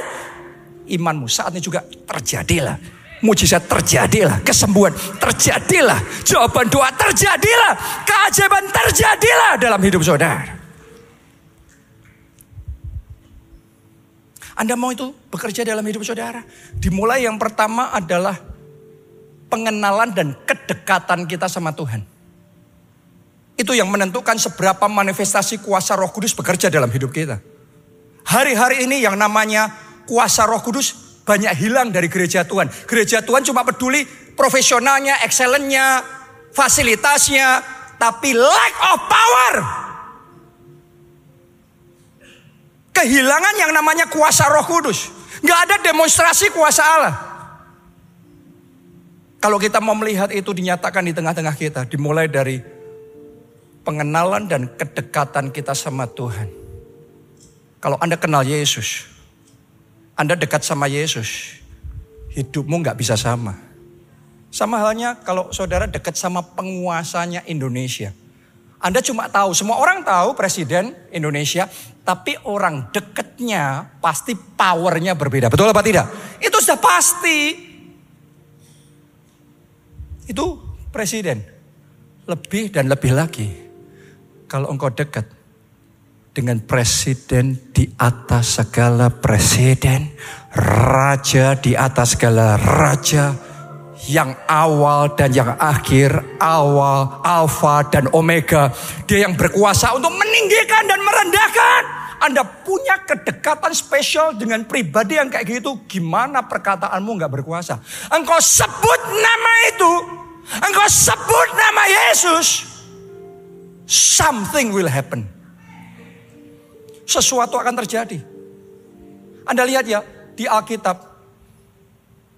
imanmu. Saatnya juga terjadilah. Mujizat terjadilah, kesembuhan terjadilah, jawaban doa terjadilah, keajaiban terjadilah dalam hidup saudara. Anda mau itu bekerja dalam hidup saudara? Dimulai yang pertama adalah pengenalan dan kedekatan kita sama Tuhan. Itu yang menentukan seberapa manifestasi kuasa Roh Kudus bekerja dalam hidup kita. Hari-hari ini yang namanya kuasa roh kudus banyak hilang dari gereja Tuhan. Gereja Tuhan cuma peduli profesionalnya, excellennya, fasilitasnya, tapi lack of power. Kehilangan yang namanya kuasa roh kudus. Gak ada demonstrasi kuasa Allah. Kalau kita mau melihat itu dinyatakan di tengah-tengah kita. Dimulai dari pengenalan dan kedekatan kita sama Tuhan. Kalau Anda kenal Yesus, anda dekat sama Yesus, hidupmu nggak bisa sama. Sama halnya kalau saudara dekat sama penguasanya Indonesia. Anda cuma tahu, semua orang tahu presiden Indonesia, tapi orang dekatnya pasti powernya berbeda. Betul apa tidak? Itu sudah pasti. Itu presiden. Lebih dan lebih lagi. Kalau engkau dekat dengan presiden di atas segala presiden, raja di atas segala raja, yang awal dan yang akhir, awal, alfa dan omega. Dia yang berkuasa untuk meninggikan dan merendahkan. Anda punya kedekatan spesial dengan pribadi yang kayak gitu. Gimana perkataanmu nggak berkuasa? Engkau sebut nama itu. Engkau sebut nama Yesus. Something will happen sesuatu akan terjadi. Anda lihat ya di Alkitab,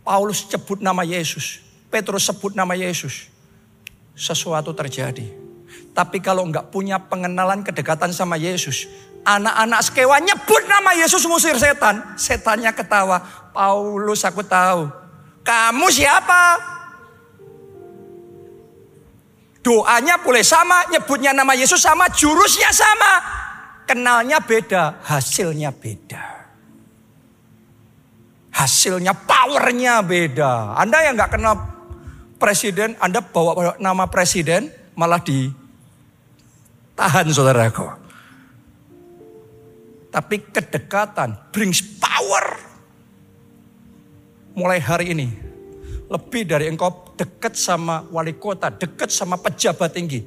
Paulus sebut nama Yesus, Petrus sebut nama Yesus, sesuatu terjadi. Tapi kalau nggak punya pengenalan kedekatan sama Yesus, anak-anak sekewa nyebut nama Yesus musir setan, setannya ketawa. Paulus aku tahu, kamu siapa? Doanya boleh sama, nyebutnya nama Yesus sama, jurusnya sama kenalnya beda, hasilnya beda. Hasilnya, powernya beda. Anda yang nggak kenal presiden, Anda bawa nama presiden, malah ditahan saudaraku. Tapi kedekatan brings power. Mulai hari ini, lebih dari engkau dekat sama wali kota, dekat sama pejabat tinggi.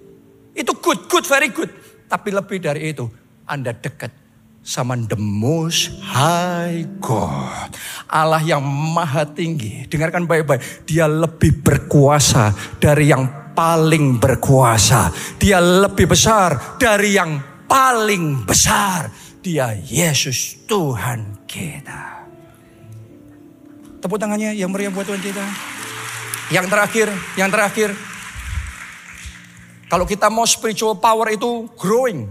Itu good, good, very good. Tapi lebih dari itu, anda dekat sama the most high God. Allah yang maha tinggi. Dengarkan baik-baik. Dia lebih berkuasa dari yang paling berkuasa. Dia lebih besar dari yang paling besar. Dia Yesus Tuhan kita. Tepuk tangannya yang meriah buat Tuhan kita. Yang terakhir, yang terakhir. Kalau kita mau spiritual power itu growing.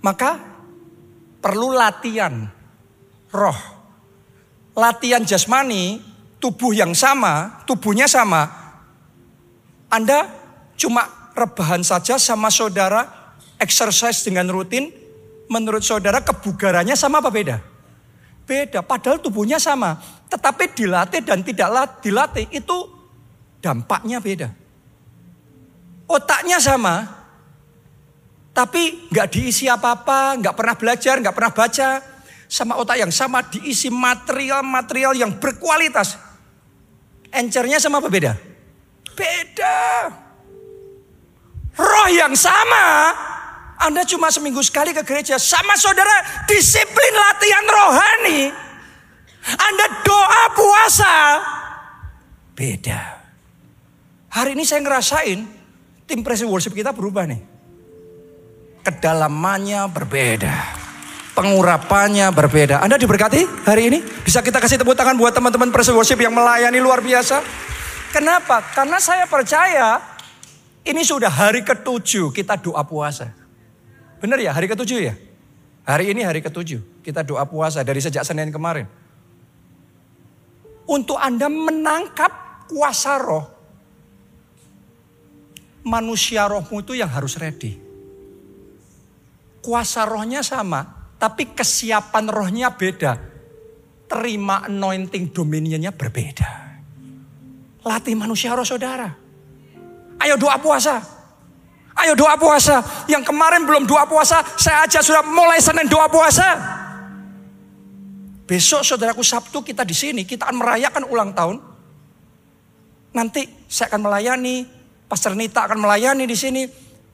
Maka perlu latihan roh. Latihan jasmani tubuh yang sama, tubuhnya sama, Anda cuma rebahan saja sama saudara, exercise dengan rutin, menurut saudara kebugarannya sama apa beda? Beda, padahal tubuhnya sama. Tetapi dilatih dan tidak dilatih itu dampaknya beda. Otaknya sama, tapi nggak diisi apa-apa, nggak pernah belajar, nggak pernah baca. Sama otak yang sama diisi material-material yang berkualitas. Encernya sama apa beda? Beda. Roh yang sama, Anda cuma seminggu sekali ke gereja. Sama saudara, disiplin latihan rohani. Anda doa puasa. Beda. Hari ini saya ngerasain tim presi worship kita berubah nih. Kedalamannya berbeda. Pengurapannya berbeda. Anda diberkati hari ini? Bisa kita kasih tepuk tangan buat teman-teman presi worship yang melayani luar biasa? Kenapa? Karena saya percaya ini sudah hari ketujuh kita doa puasa. Benar ya hari ketujuh ya? Hari ini hari ketujuh kita doa puasa dari sejak Senin kemarin. Untuk Anda menangkap kuasa roh. Manusia rohmu itu yang harus ready. Kuasa rohnya sama, tapi kesiapan rohnya beda. Terima anointing dominionnya berbeda. Latih manusia roh saudara. Ayo doa puasa. Ayo doa puasa. Yang kemarin belum doa puasa, saya aja sudah mulai Senin doa puasa. Besok saudaraku Sabtu kita di sini, kita akan merayakan ulang tahun. Nanti saya akan melayani, Pastor Nita akan melayani di sini.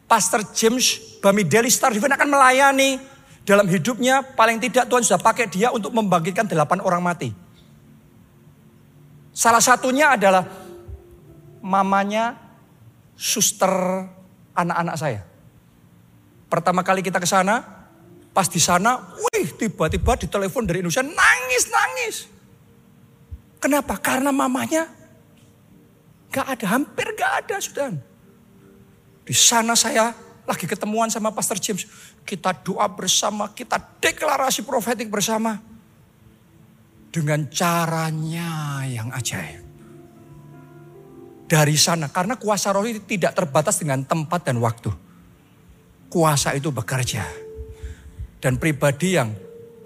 Pastor James Bamideli Star Divine akan melayani dalam hidupnya. Paling tidak Tuhan sudah pakai dia untuk membangkitkan delapan orang mati. Salah satunya adalah mamanya suster anak-anak saya. Pertama kali kita ke sana, pas di sana, wih tiba-tiba ditelepon dari Indonesia nangis-nangis. Kenapa? Karena mamanya gak ada, hampir gak ada sudah. Di sana saya lagi ketemuan sama Pastor James. Kita doa bersama, kita deklarasi profetik bersama. Dengan caranya yang ajaib. Dari sana, karena kuasa roh itu tidak terbatas dengan tempat dan waktu. Kuasa itu bekerja. Dan pribadi yang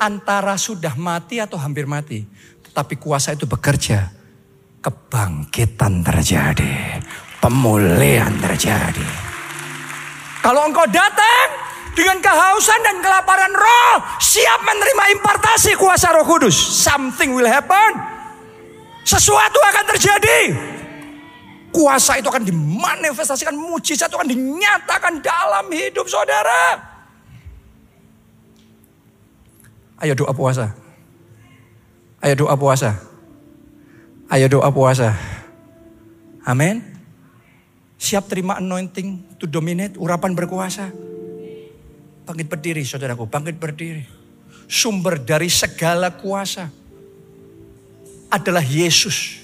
antara sudah mati atau hampir mati. Tetapi kuasa itu bekerja. Kebangkitan terjadi. Pemulihan terjadi. Kalau engkau datang dengan kehausan dan kelaparan roh, siap menerima impartasi kuasa roh kudus. Something will happen. Sesuatu akan terjadi. Kuasa itu akan dimanifestasikan, mujizat itu akan dinyatakan dalam hidup saudara. Ayo doa puasa. Ayo doa puasa. Ayo doa puasa. Amin. Siap terima anointing to dominate, urapan berkuasa. Bangkit berdiri saudaraku, bangkit berdiri. Sumber dari segala kuasa adalah Yesus.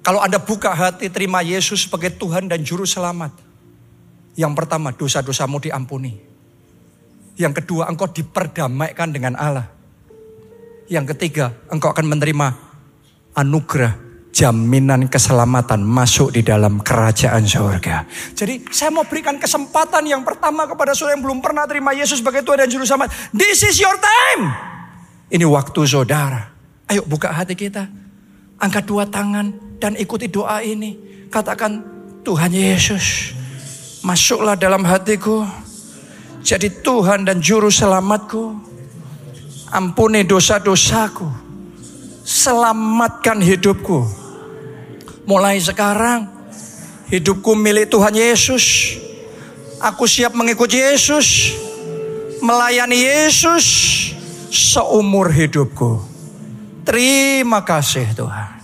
Kalau Anda buka hati terima Yesus sebagai Tuhan dan Juru Selamat. Yang pertama dosa-dosamu diampuni. Yang kedua engkau diperdamaikan dengan Allah. Yang ketiga engkau akan menerima anugerah jaminan keselamatan masuk di dalam kerajaan surga. Jadi saya mau berikan kesempatan yang pertama kepada saudara yang belum pernah terima Yesus sebagai Tuhan dan Juru Selamat. This is your time. Ini waktu saudara. Ayo buka hati kita. Angkat dua tangan dan ikuti doa ini. Katakan Tuhan Yesus. Masuklah dalam hatiku. Jadi Tuhan dan Juru Selamatku. Ampuni dosa-dosaku. Selamatkan hidupku Mulai sekarang hidupku milik Tuhan Yesus. Aku siap mengikuti Yesus, melayani Yesus seumur hidupku. Terima kasih Tuhan.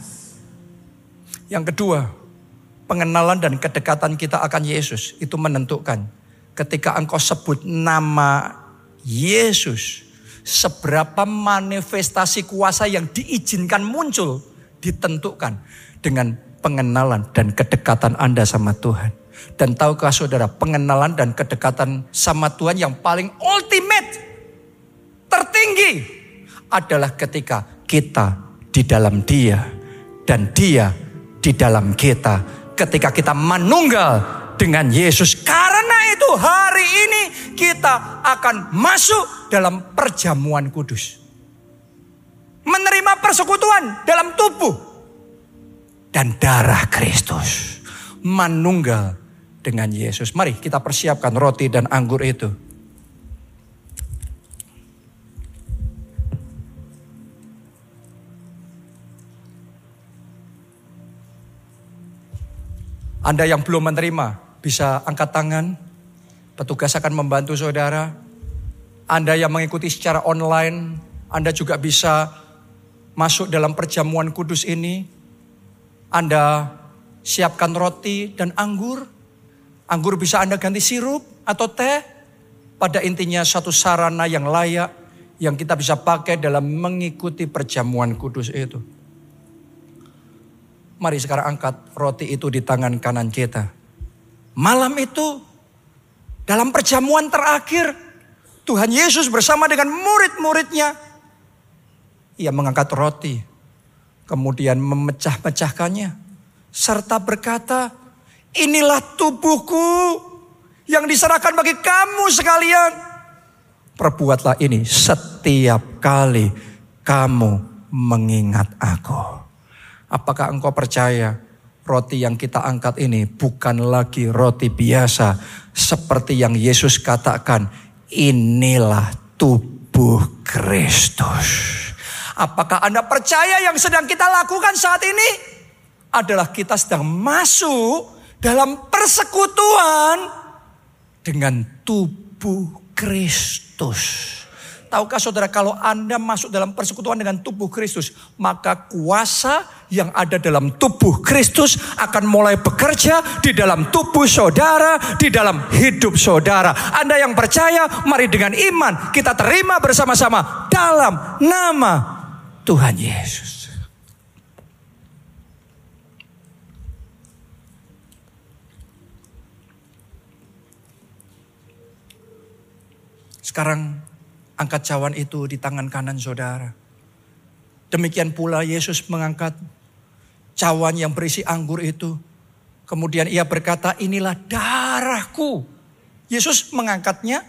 Yang kedua, pengenalan dan kedekatan kita akan Yesus itu menentukan ketika engkau sebut nama Yesus, seberapa manifestasi kuasa yang diizinkan muncul ditentukan dengan pengenalan dan kedekatan Anda sama Tuhan. Dan tahukah saudara, pengenalan dan kedekatan sama Tuhan yang paling ultimate, tertinggi adalah ketika kita di dalam dia dan dia di dalam kita ketika kita menunggal dengan Yesus. Karena itu hari ini kita akan masuk dalam perjamuan kudus. Menerima persekutuan dalam tubuh dan darah Kristus. Menunggal dengan Yesus. Mari kita persiapkan roti dan anggur itu. Anda yang belum menerima, bisa angkat tangan. Petugas akan membantu saudara. Anda yang mengikuti secara online, Anda juga bisa masuk dalam perjamuan kudus ini. Anda siapkan roti dan anggur. Anggur bisa Anda ganti sirup atau teh. Pada intinya satu sarana yang layak yang kita bisa pakai dalam mengikuti perjamuan kudus itu. Mari sekarang angkat roti itu di tangan kanan kita. Malam itu dalam perjamuan terakhir Tuhan Yesus bersama dengan murid-muridnya. Ia mengangkat roti. Kemudian memecah-mecahkannya. Serta berkata, Inilah tubuhku yang diserahkan bagi kamu sekalian. Perbuatlah ini setiap kali kamu mengingat aku. Apakah engkau percaya roti yang kita angkat ini bukan lagi roti biasa seperti yang Yesus katakan, inilah tubuh Kristus. Apakah Anda percaya yang sedang kita lakukan saat ini adalah kita sedang masuk dalam persekutuan dengan tubuh Kristus. Tahukah saudara kalau Anda masuk dalam persekutuan dengan tubuh Kristus, maka kuasa yang ada dalam tubuh Kristus akan mulai bekerja di dalam tubuh saudara, di dalam hidup saudara. Anda yang percaya, mari dengan iman kita terima bersama-sama dalam nama Tuhan Yesus. Sekarang angkat cawan itu di tangan kanan saudara. Demikian pula Yesus mengangkat cawan yang berisi anggur itu. Kemudian ia berkata, inilah darahku. Yesus mengangkatnya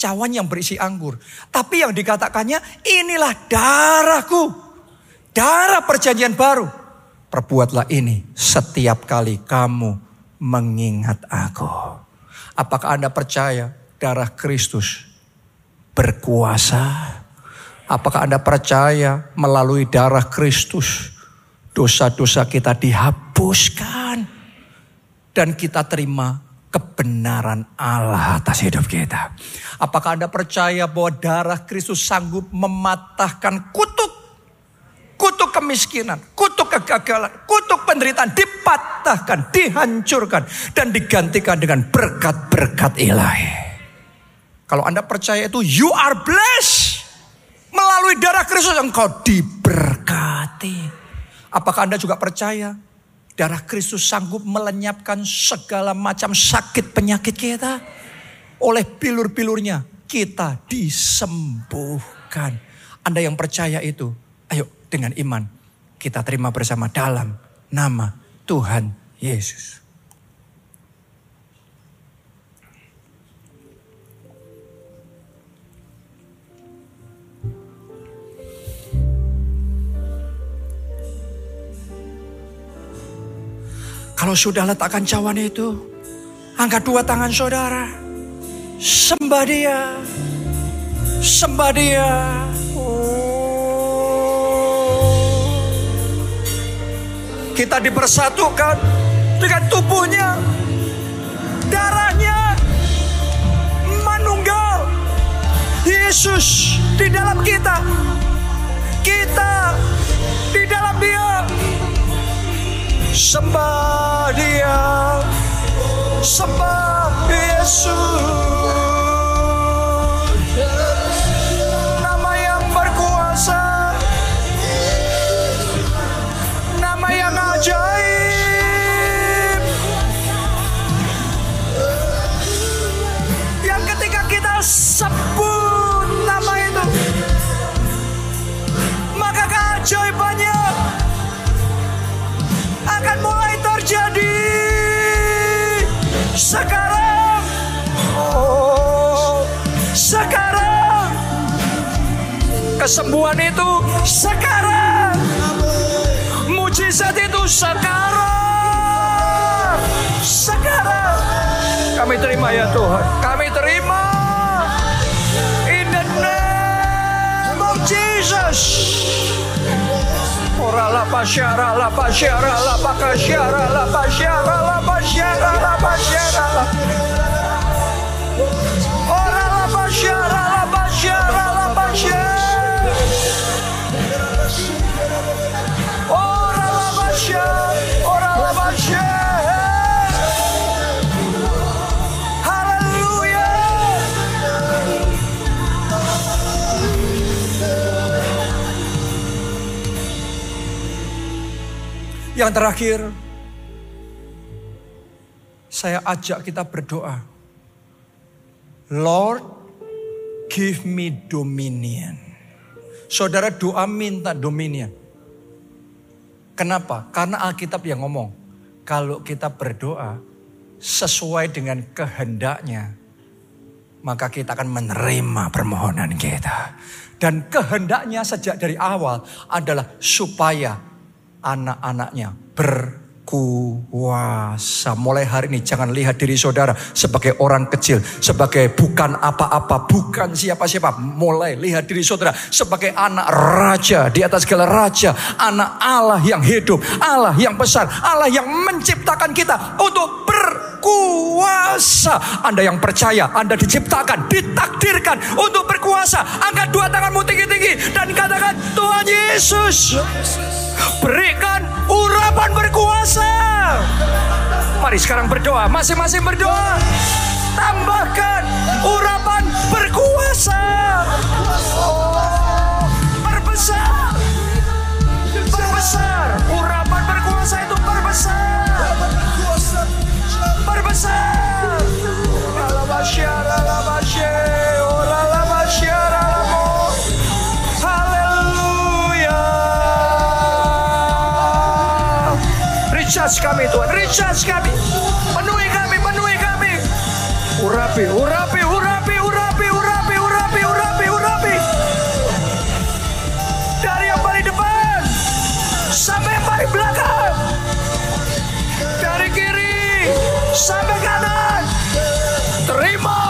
cawan yang berisi anggur. Tapi yang dikatakannya, inilah darahku. Darah perjanjian baru. Perbuatlah ini setiap kali kamu mengingat aku. Apakah Anda percaya darah Kristus berkuasa. Apakah Anda percaya melalui darah Kristus dosa-dosa kita dihapuskan dan kita terima kebenaran Allah atas hidup kita. Apakah Anda percaya bahwa darah Kristus sanggup mematahkan kutuk kutuk kemiskinan, kutuk kegagalan, kutuk penderitaan dipatahkan, dihancurkan dan digantikan dengan berkat-berkat ilahi. Kalau Anda percaya itu you are blessed. Melalui darah Kristus engkau diberkati. Apakah Anda juga percaya darah Kristus sanggup melenyapkan segala macam sakit penyakit kita? Oleh bilur-bilurnya kita disembuhkan. Anda yang percaya itu, ayo dengan iman kita terima bersama dalam nama Tuhan Yesus. Kalau sudah letakkan cawan itu, angkat dua tangan saudara. Sembah dia. Sembah dia. Oh. Kita dipersatukan dengan tubuhnya. Darahnya manunggal. Yesus di dalam kita. Kita di dalam dia. Sembah dia Sembah Yesus sekarang. Oh, sekarang. Kesembuhan itu sekarang. Mujizat itu sekarang. Sekarang. Kami terima ya Tuhan. Kami terima. In the name of Jesus. Shora la shara, la pa, shara, la bakashara la shara, la pa, shara, la pa, shara, la pa, shara. Yang terakhir, saya ajak kita berdoa. Lord, give me dominion. Saudara doa minta dominion. Kenapa? Karena Alkitab yang ngomong. Kalau kita berdoa sesuai dengan kehendaknya. Maka kita akan menerima permohonan kita. Dan kehendaknya sejak dari awal adalah supaya anak-anaknya berkuasa. Mulai hari ini jangan lihat diri saudara sebagai orang kecil, sebagai bukan apa-apa, bukan siapa-siapa. Mulai lihat diri saudara sebagai anak raja di atas segala raja, anak Allah yang hidup, Allah yang besar, Allah yang menciptakan kita untuk berkuasa. Anda yang percaya, Anda diciptakan, ditakdirkan untuk berkuasa. Angkat dua tanganmu tinggi-tinggi dan katakan Tuhan Yesus. Berikan urapan berkuasa. Mari sekarang berdoa, masing-masing berdoa. Tambahkan urapan berkuasa. Oh, Recharge kami Tuhan, recharge kami. Penuhi kami, penuhi kami. Urapi, urapi, urapi, urapi, urapi, urapi, urapi, urapi. Dari yang paling depan sampai yang paling belakang. Dari kiri sampai kanan. Terima.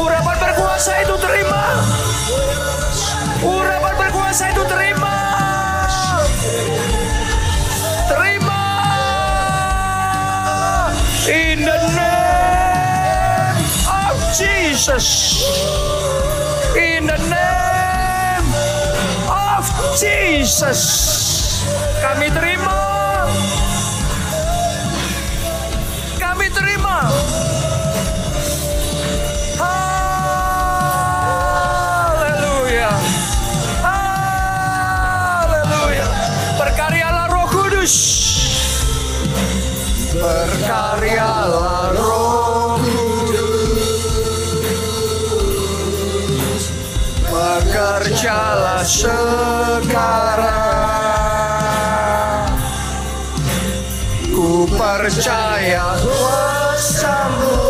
Urapan berkuasa itu terima. Urapan berkuasa itu terima. Jesus. In the name of Jesus. Kami terima. Kami terima. Haleluya. Haleluya. Berkaryalah Roh Kudus. Berkaryalah Roh Bekerjalah sekarang. Ku percaya kuasamu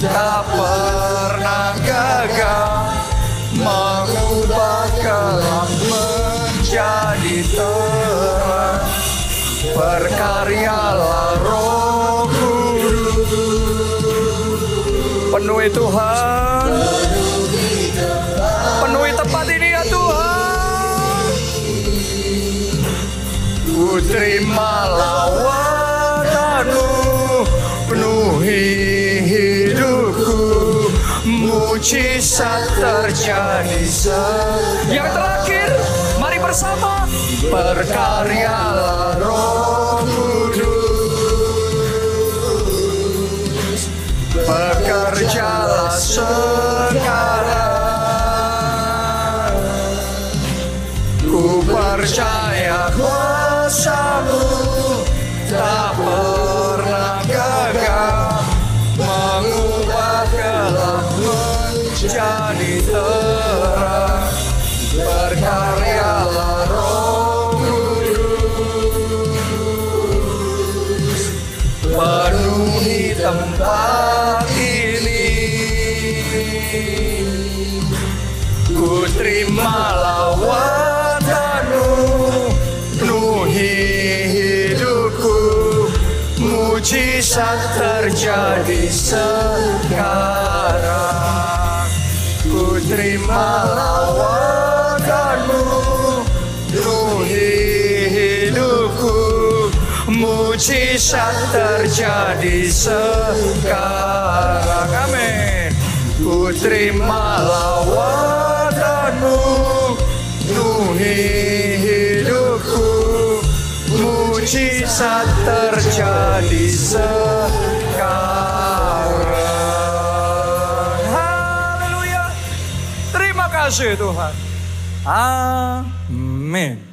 tak pernah gagal mengubah gelap menjadi terang. Berkaryalah Roh Kudus. Penuhi Tuhan. Terima lawatanmu Penuhi hidupku. Mujizat terjadi Yang terakhir Mari bersama. Berkaryalah roh Mujizat terjadi sekarang Ku terima lawatanmu Penuhi hidupku Mujizat terjadi sekarang. Amin. Ku terima lawatanmu hidupku Mujizat terjadi sekarang. Haleluya. Terima kasih Tuhan. Amin